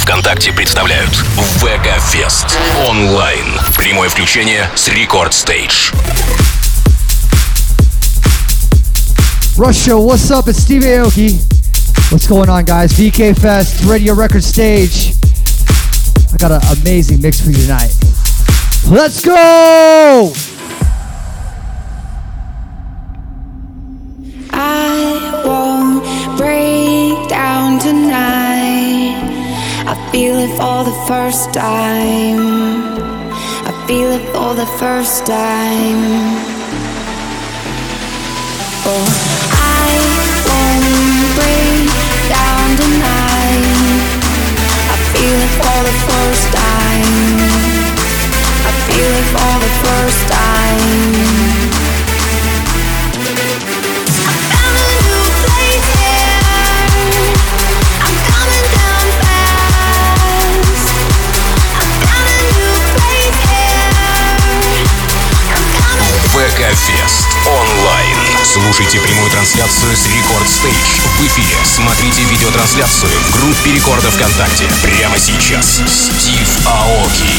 ВКонтакте представляют ВК Фест онлайн. Прямое включение с Рекорд Stage. Russia, what's up? It's Steve Aoki. What's going on, guys? VK Fest, Radio Record Stage. I got an amazing mix for you tonight. Let's go! I feel it for the first time. I feel it for the first time. Oh. feel it for the first time. I feel it for the first time. ВК Фест онлайн. Слушайте прямую трансляцию с Рекорд Стейдж в эфире. Смотрите видеотрансляцию в группе Рекорда ВКонтакте. Прямо сейчас. Стив Аоки.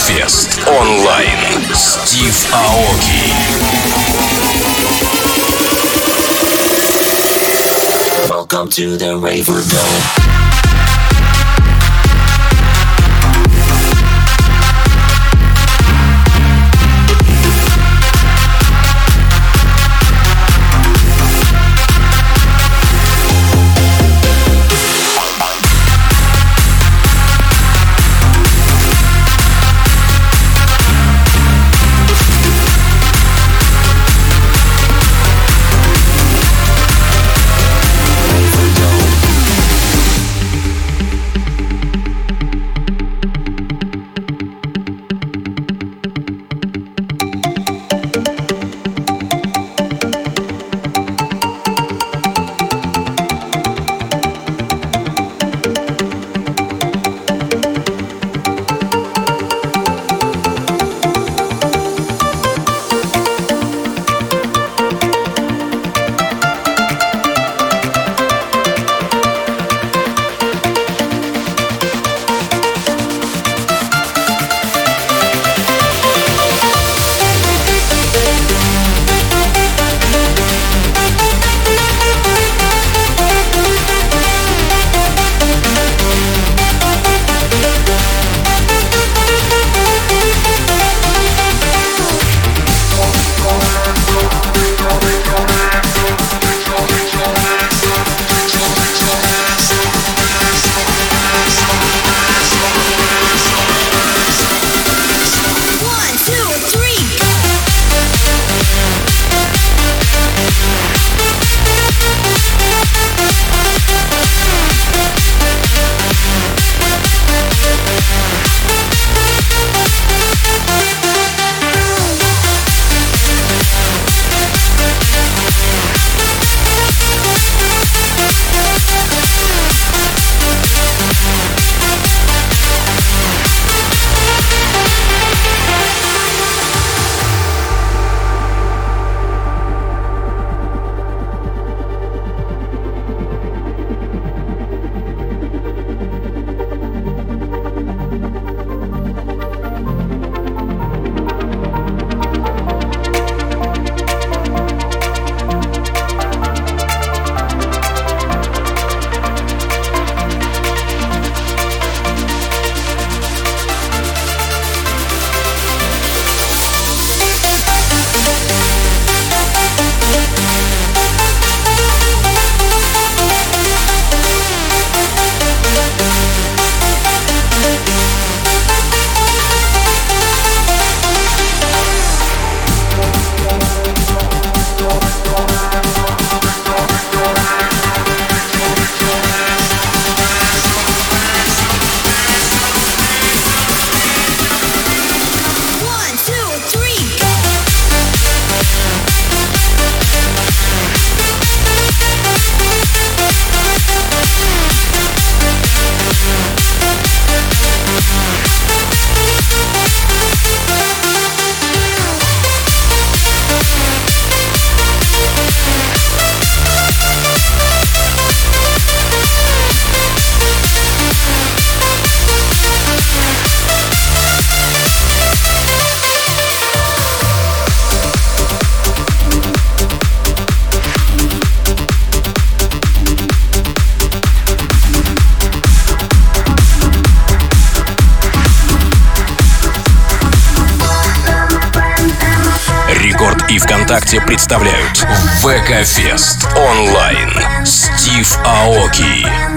ВК Фест онлайн. Стив Аоки. Welcome to the Raver Dome. Вместе представляют ВК-фест онлайн. Стив Аоки.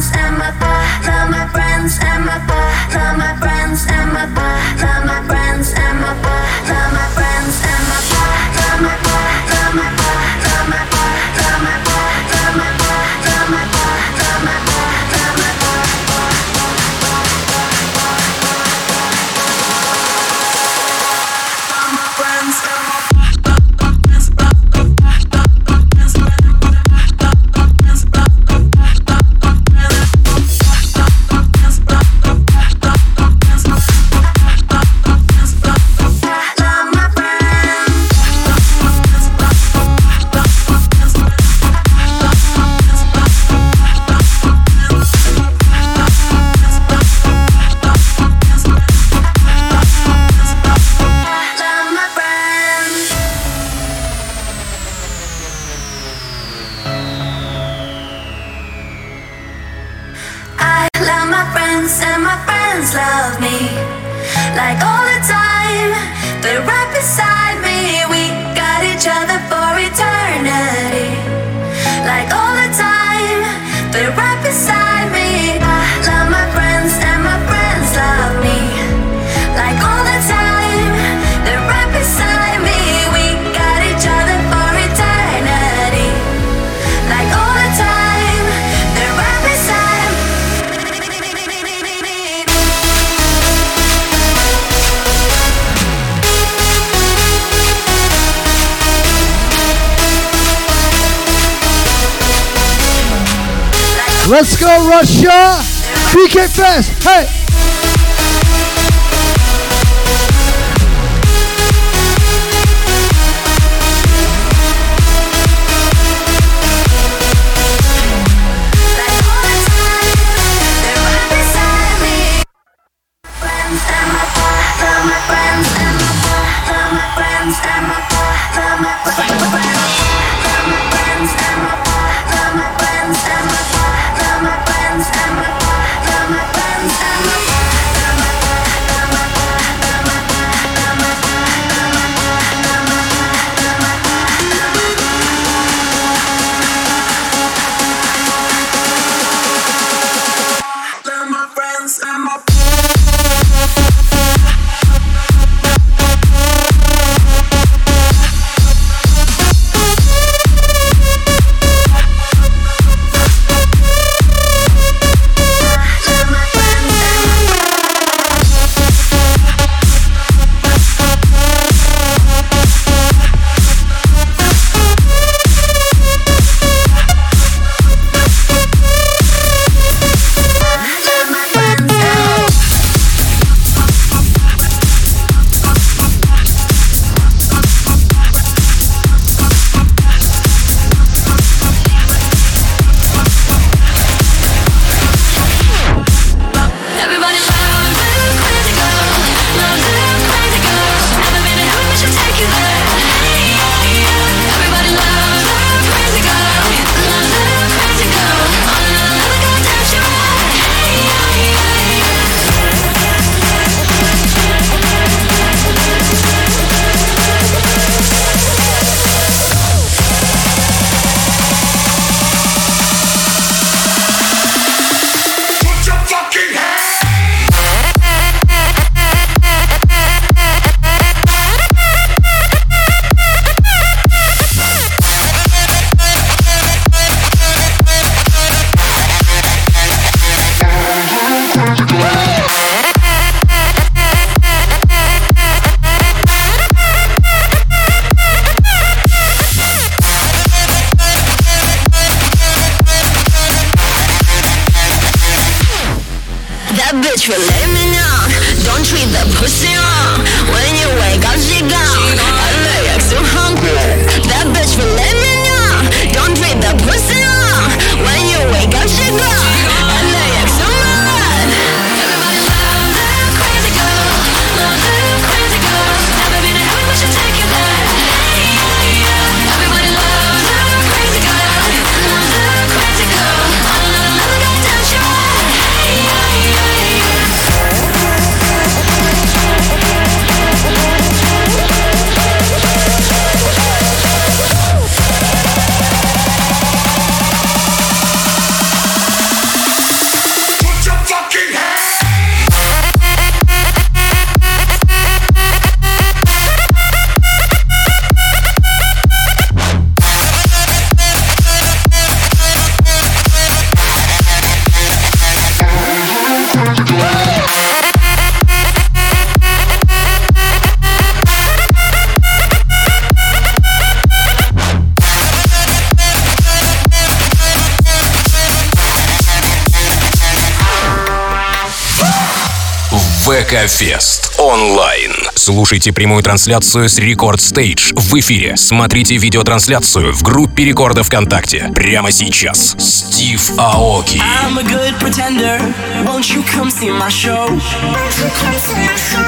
Рекофест онлайн. Слушайте прямую трансляцию с Рекорд Стейдж в эфире. Смотрите видеотрансляцию в группе Рекорда ВКонтакте. Прямо сейчас. Стив Аоки. I'm a good pretender. Won't you come see my show? Won't you come see my show?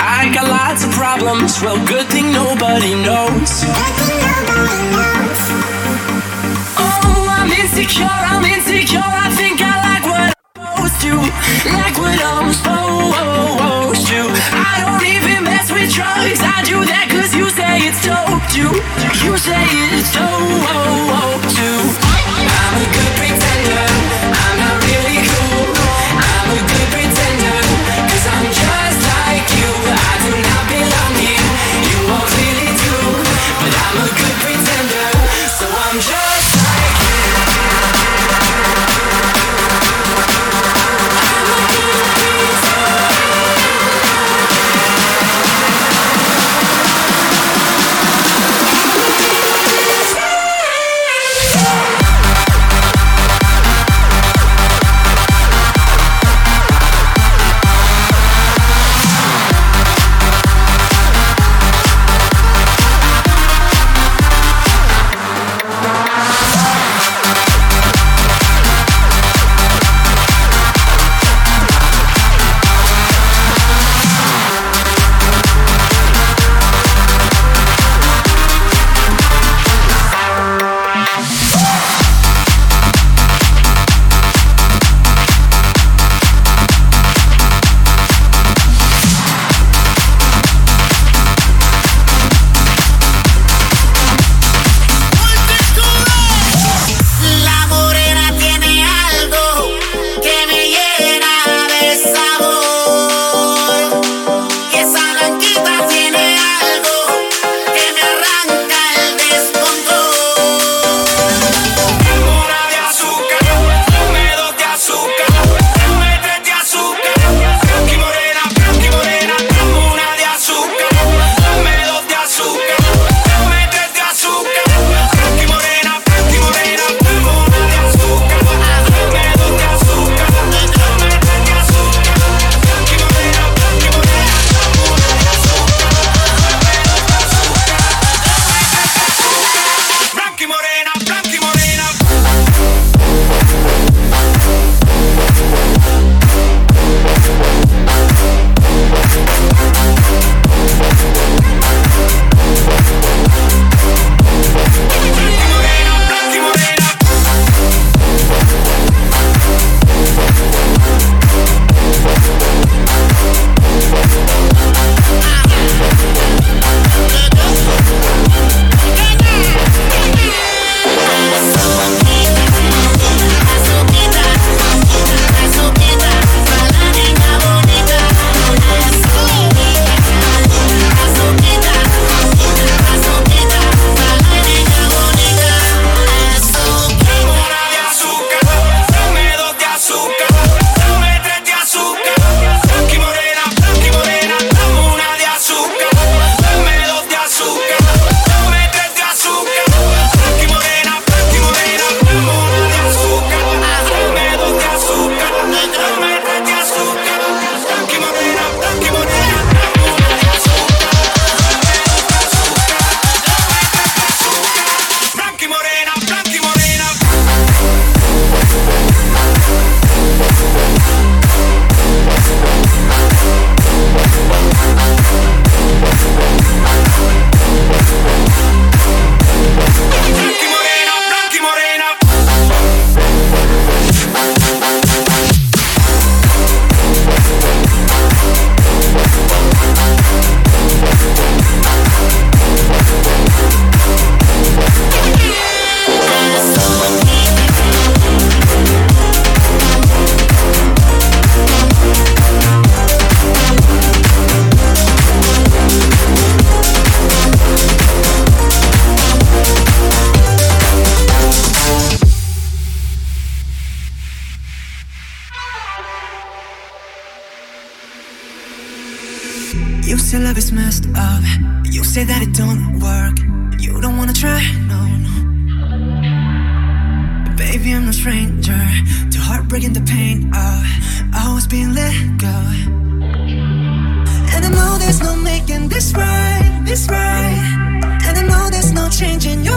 I got lots of problems. Well, good thing nobody knows. Good thing nobody knows. Oh, I'm insecure.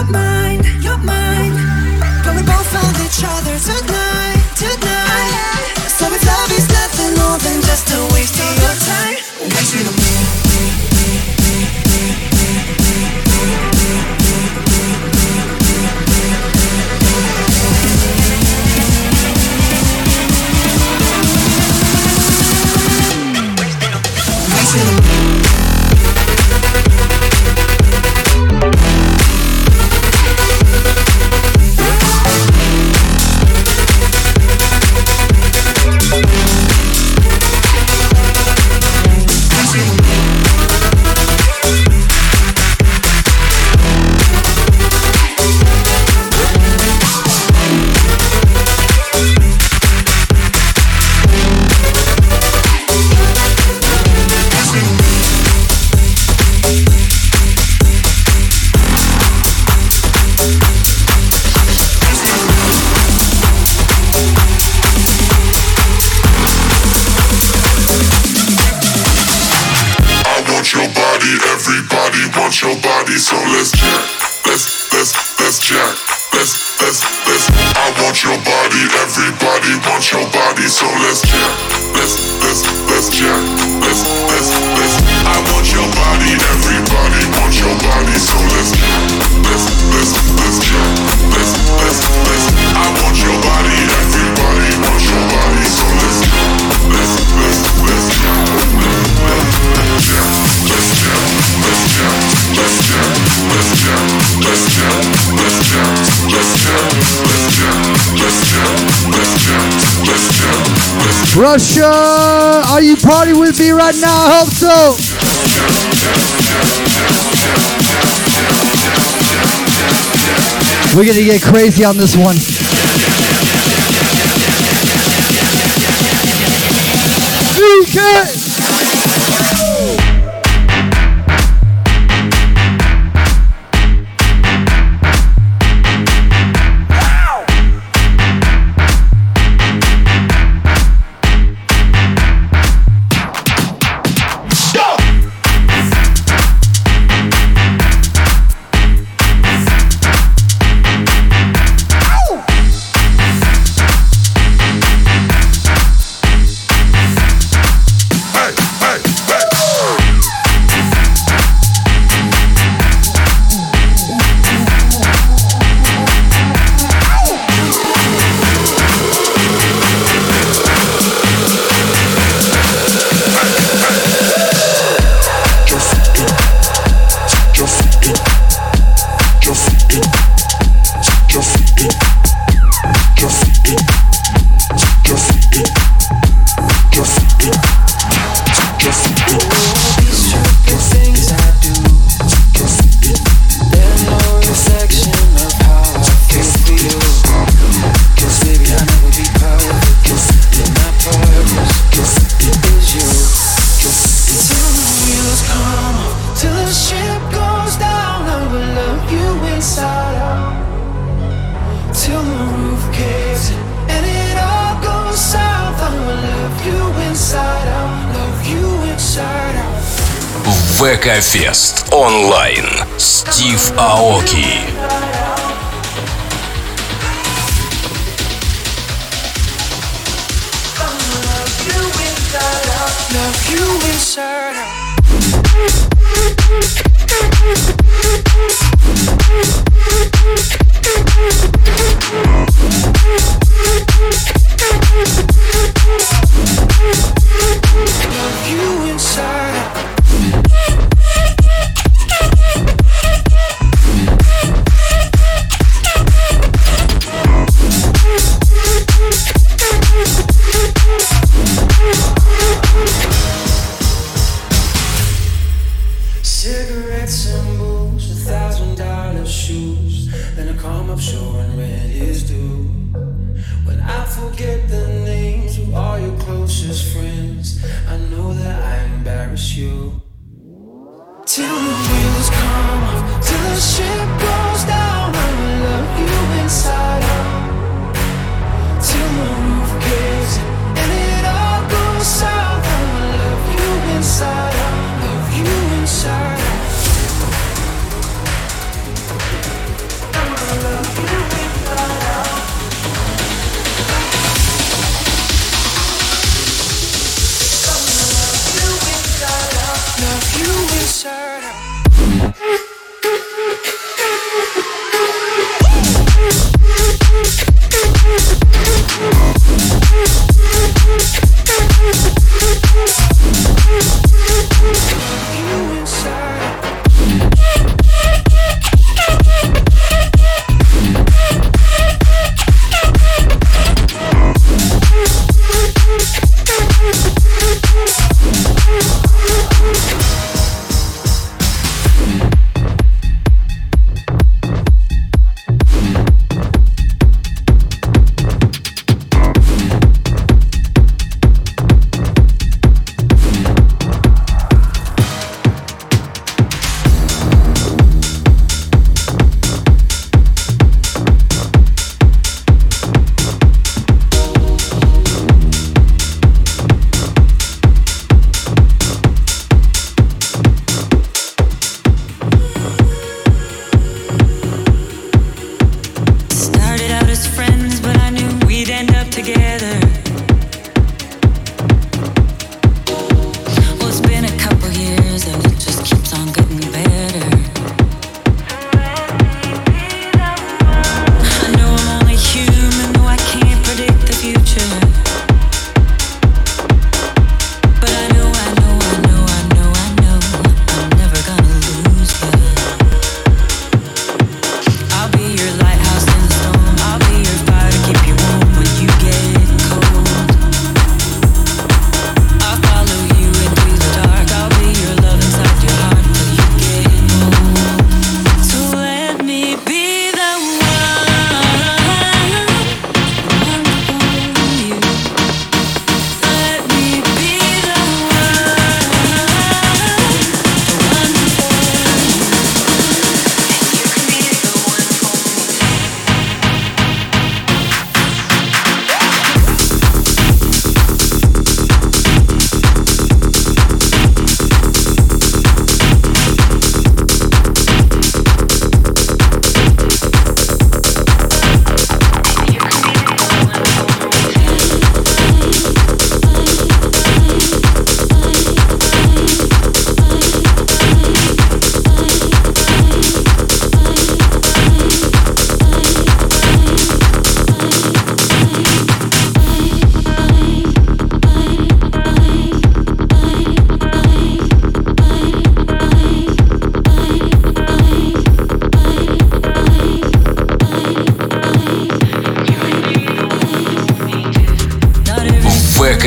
cut right now, I hope so. We're gonna get crazy on this one. DK!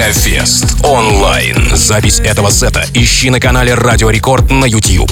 Рекофест онлайн. Запись этого сета ищи на канале Радио Рекорд на YouTube.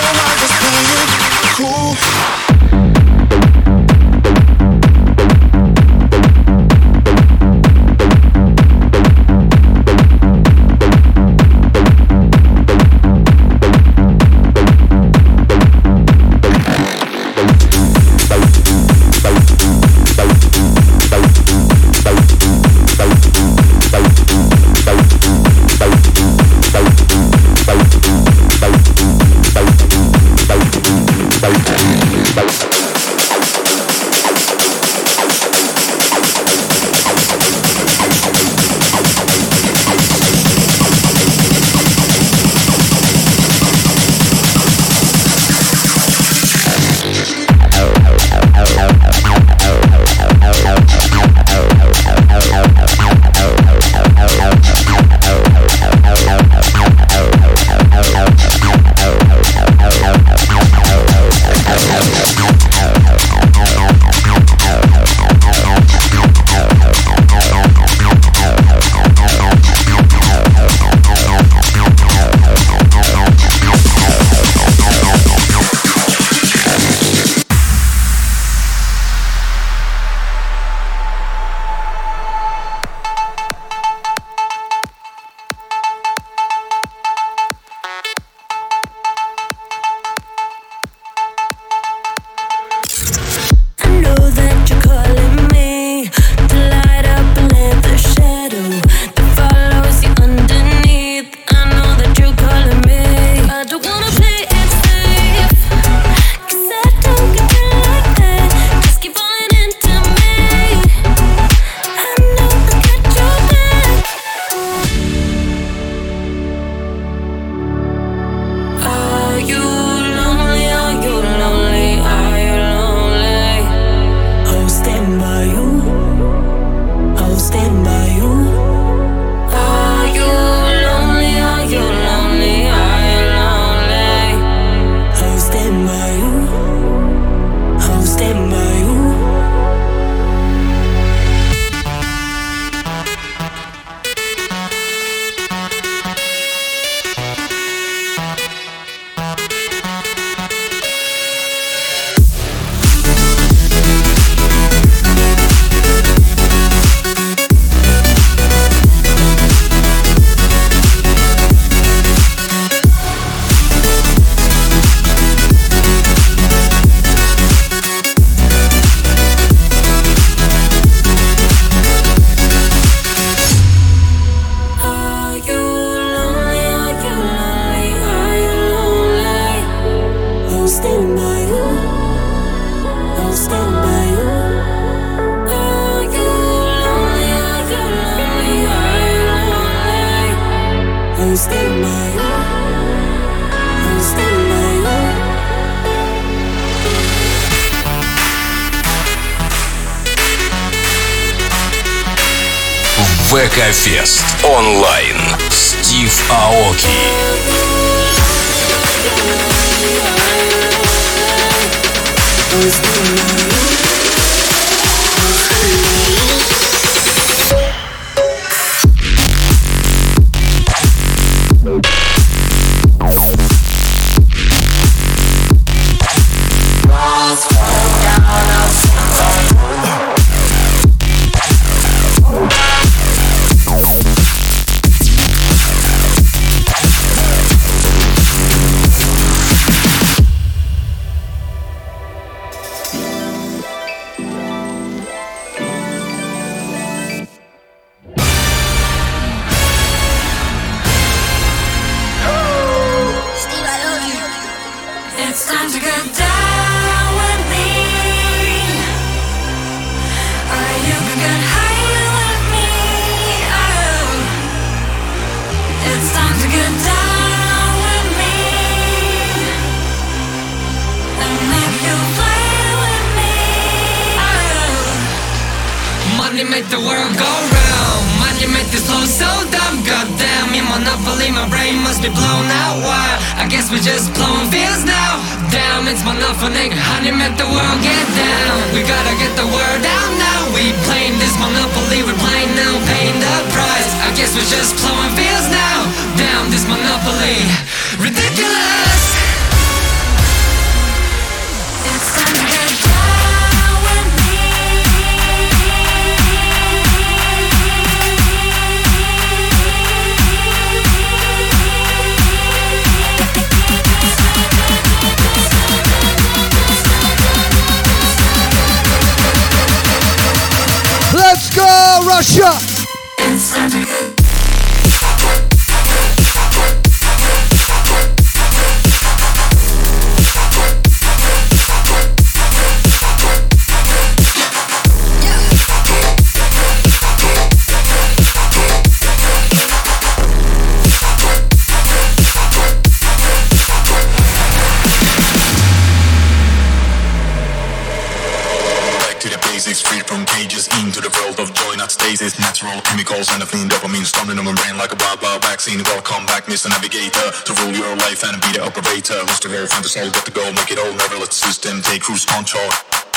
Chemicals and a clean dopamine storming on my brain like a wild, wild vaccine. Welcome back, Mr. Navigator, to rule your life and be the operator. Who's the the soul, get the goal, make it all. Never let the system take cruise control.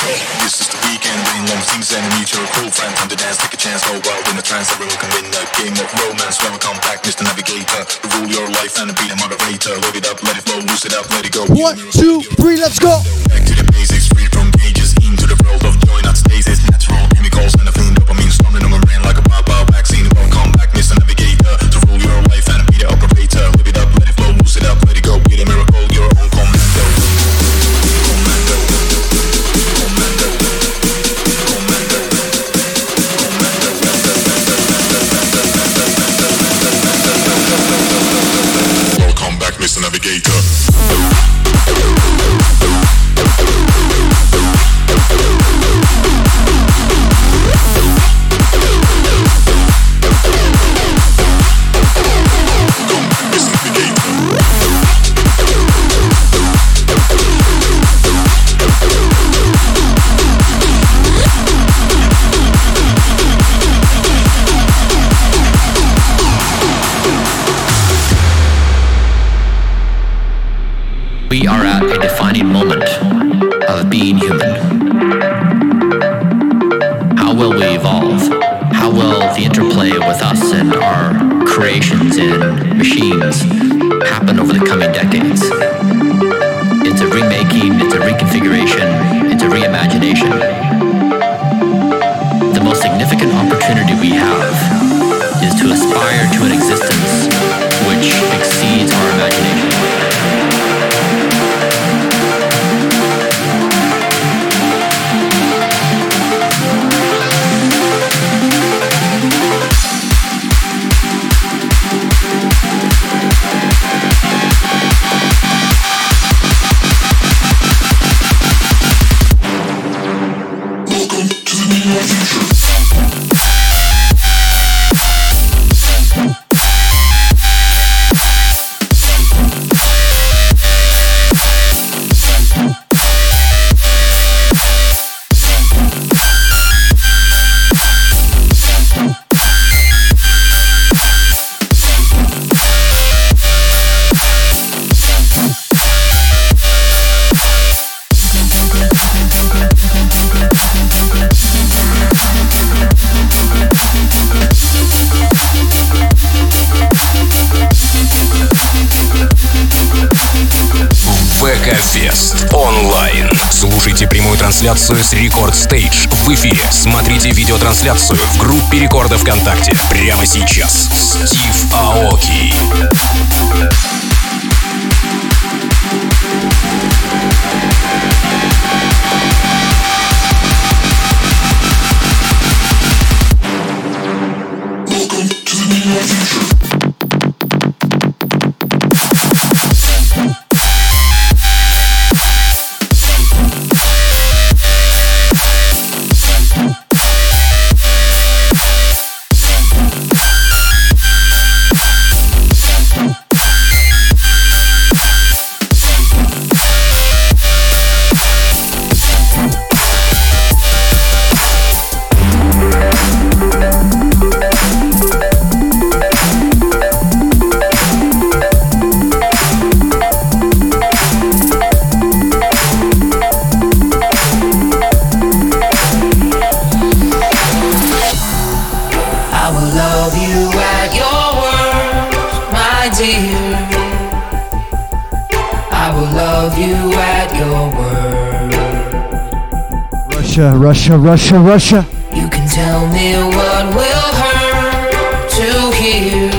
Hey, This is the weekend, rain long things and meet your cool friend. Time to dance, take a chance, go wild in the trance. Everyone can win a game of romance. Welcome back, Mr. Navigator, to rule your life and be the moderator. Load it up, let it flow, loose it up, let it go. One, two, three, let's go! Back to the basics, free from cages, into the world of joy, not stasis. Natural chemicals and a clean dopamine storming on my brain like a wild, Welcome back, Mr. Navigator, to rule your life and be the operator. Being human. How will we evolve? How will the interplay with us and our creations and machines happen over the coming decades? It's a remaking, it's a reconfiguration, it's a reimagination. The most significant opportunity we have is to aspire to an existence трансляцию с Рекорд Стейдж в эфире. Смотрите видеотрансляцию в группе Рекорда ВКонтакте. Прямо сейчас. Стив Аоки. Russia, Russia, Russia. You can tell me what will hurt to hear.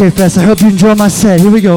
Okay, Fest, I hope you enjoy my set. Here we go.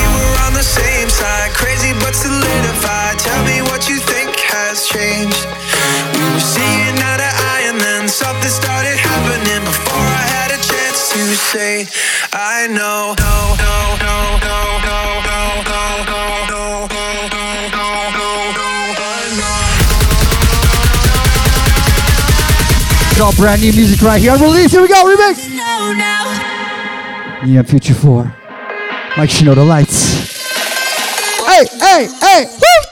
out brand new music right here. Release, here we go, remix! Neon Future 4. Mike Shinoda Lights. Hey, hey, hey! Woo!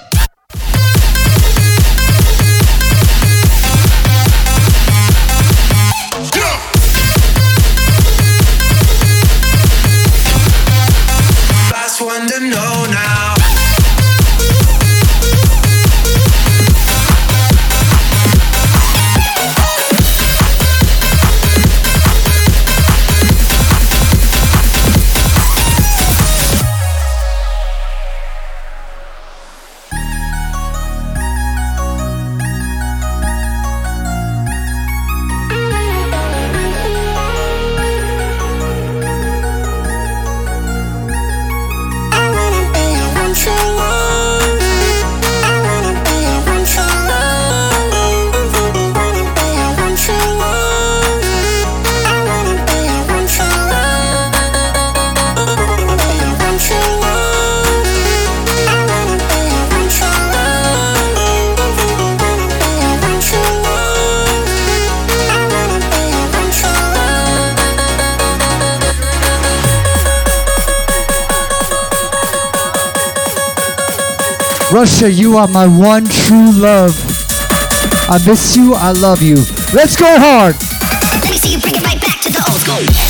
Russia, you are my one true love. I miss you, I love you. Let's go hard. Let me see you back to the old school.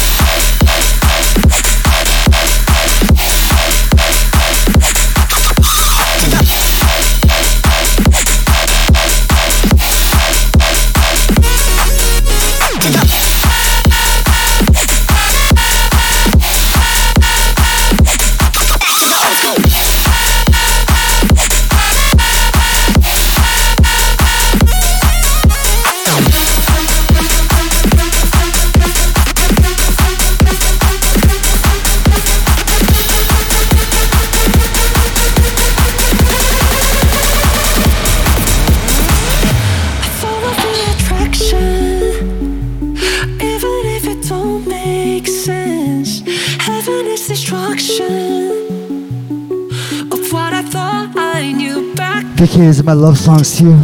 Vicky my love songs to you.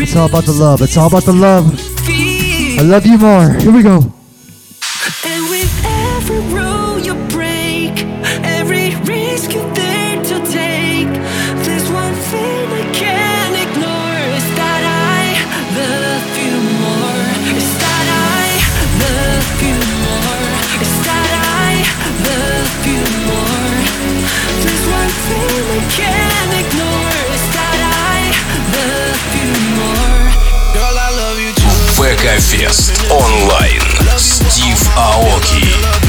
It's all about the love. It's all about the love. I love you more. Here we go. Психофест онлайн. Стив Аоки.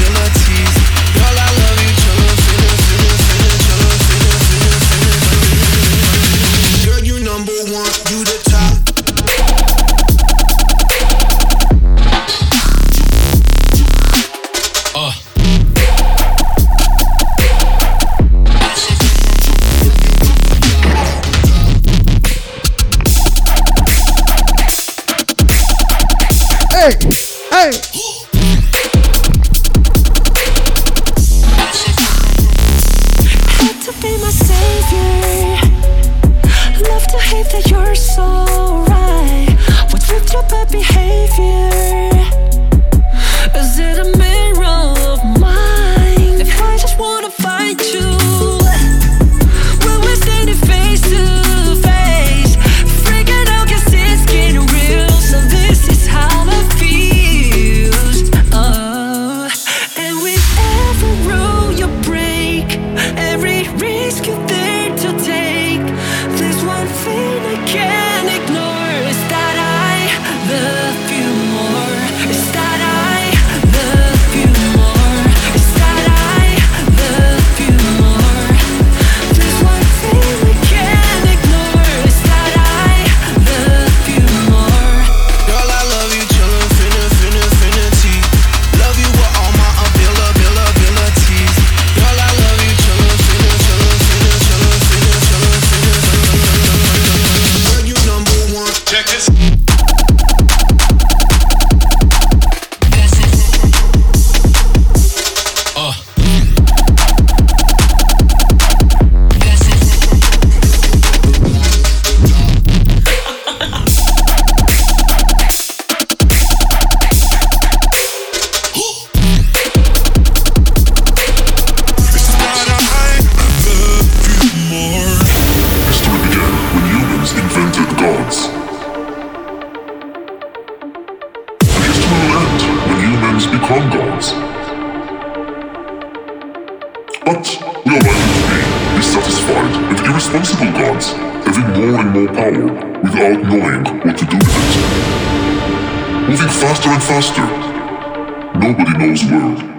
power without knowing what to do with it. Moving faster and faster. Nobody knows where.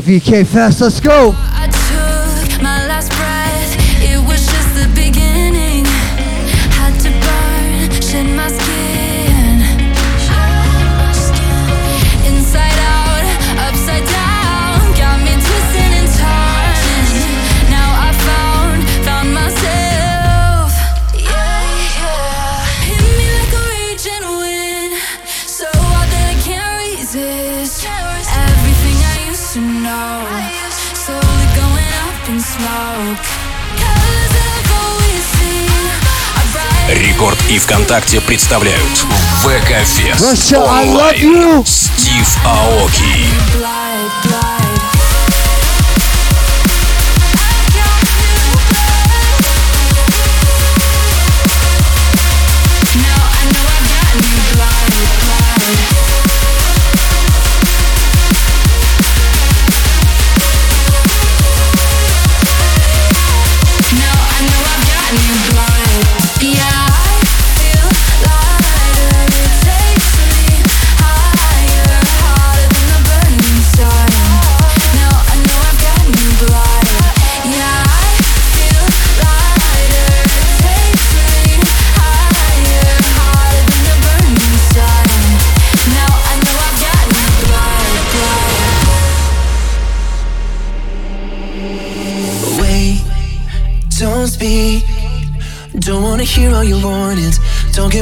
V.K. Fest. Let's go. ВКонтакте представляют ВК-фест онлайн. Стив Аоки.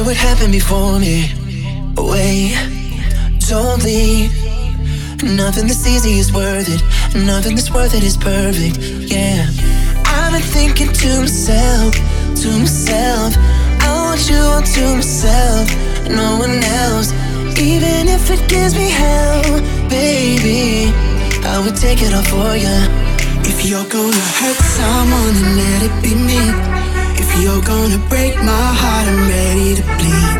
what happened before me. Wait, don't leave. Nothing that's easy is worth it. Nothing that's worth it is perfect. Yeah. I've been thinking to myself, to myself. I want you all to myself, no one else. Even if it gives me hell, baby, I would take it all for you. If you're gonna hurt someone, then let it be me. You're gonna break my heart, I'm ready to bleed.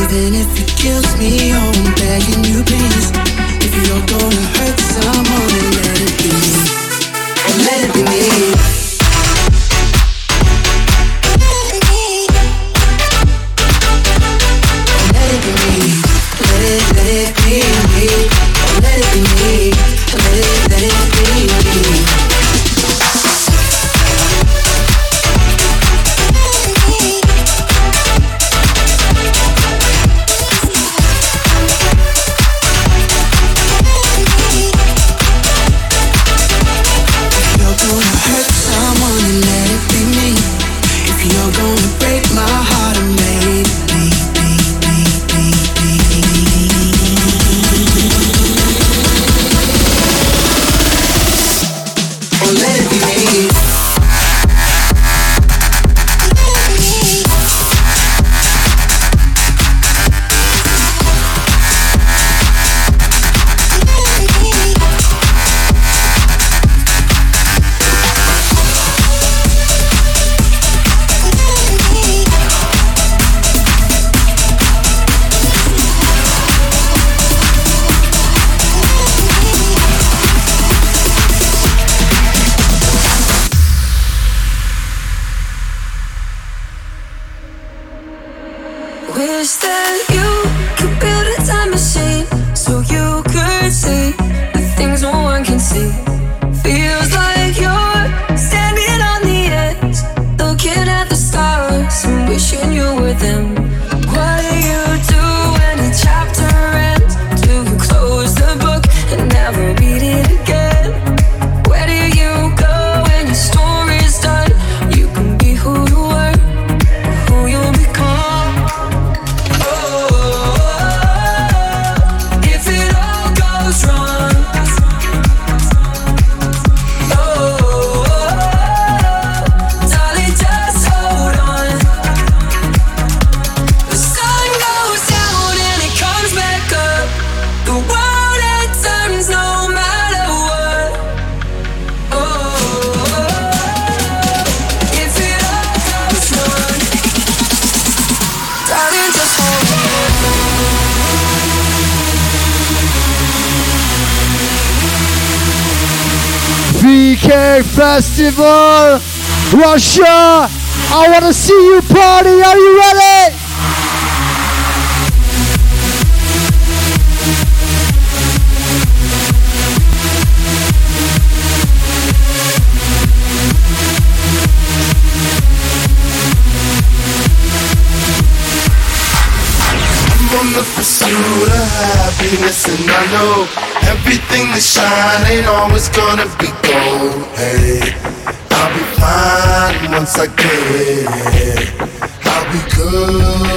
Even if it kills me, oh, I'm begging you, please. If you're gonna hurt someone, then let it be. Let it be me. Festival, Russia. I want to see you party. Are you ready? I'm on the pursuit of happiness, and I know everything that shine ain't always gonna be gold. Hey, Once I get it. I'll be good.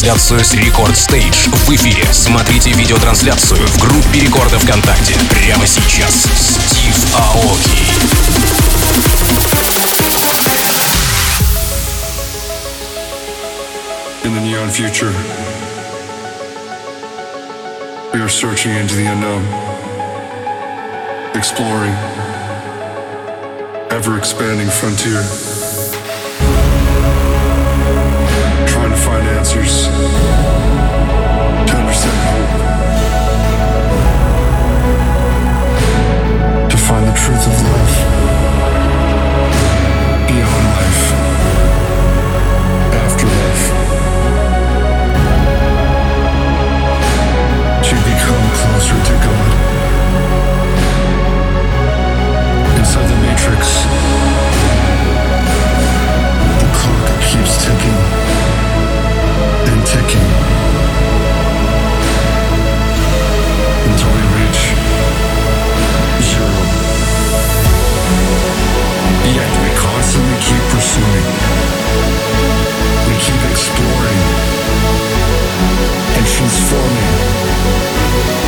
Трансляцию с Рекорд Стейдж в эфире. Смотрите видеотрансляцию в группе Рекорда ВКонтакте. Прямо сейчас. Стив Аоки. In the neon future, we are searching into the unknown, exploring, ever expanding frontier, answers, to understand to find the truth of life, beyond life, after life. to become closer to God. Inside the matrix, keep exploring, and she's forming.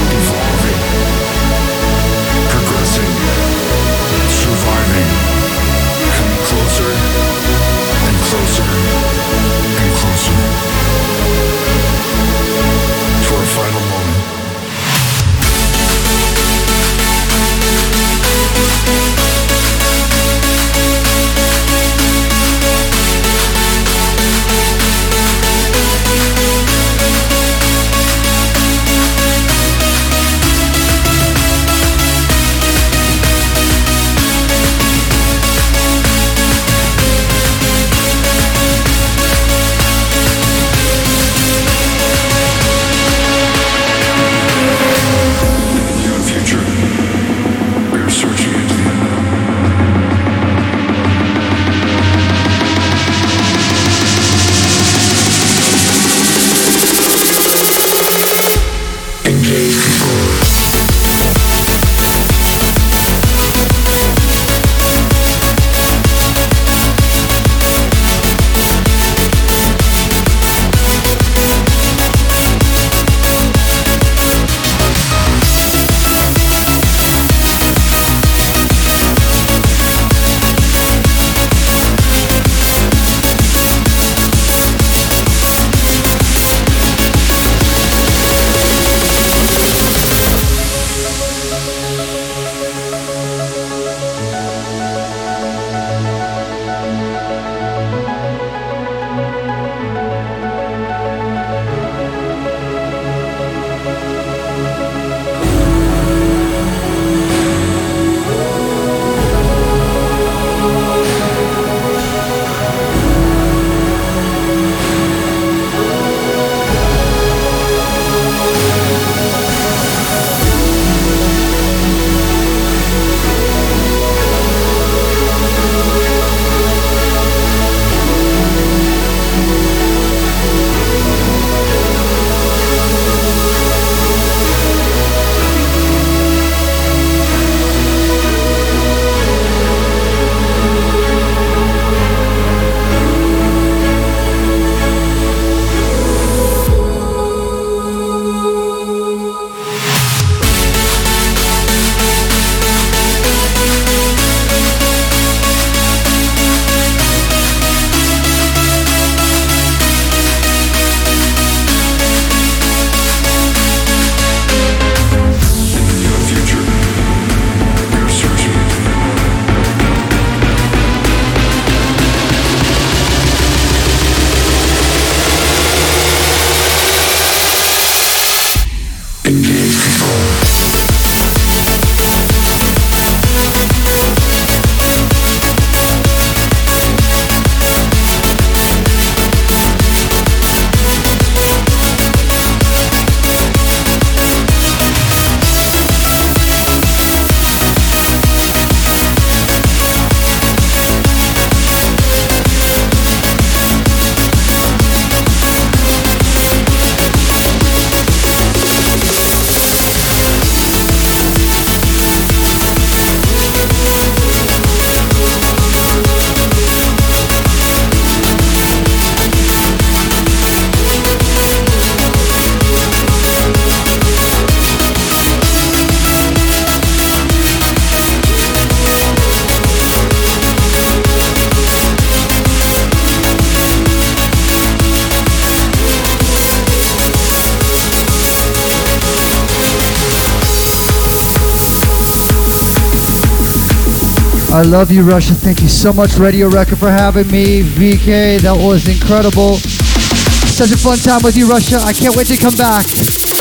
I love you, Russia. Thank you so much, Radio Record, for having me. VK, that was incredible. Such a fun time with you, Russia. I can't wait to come back.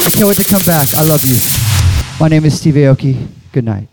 I can't wait to come back. I love you. My name is Steve Aoki. Good night.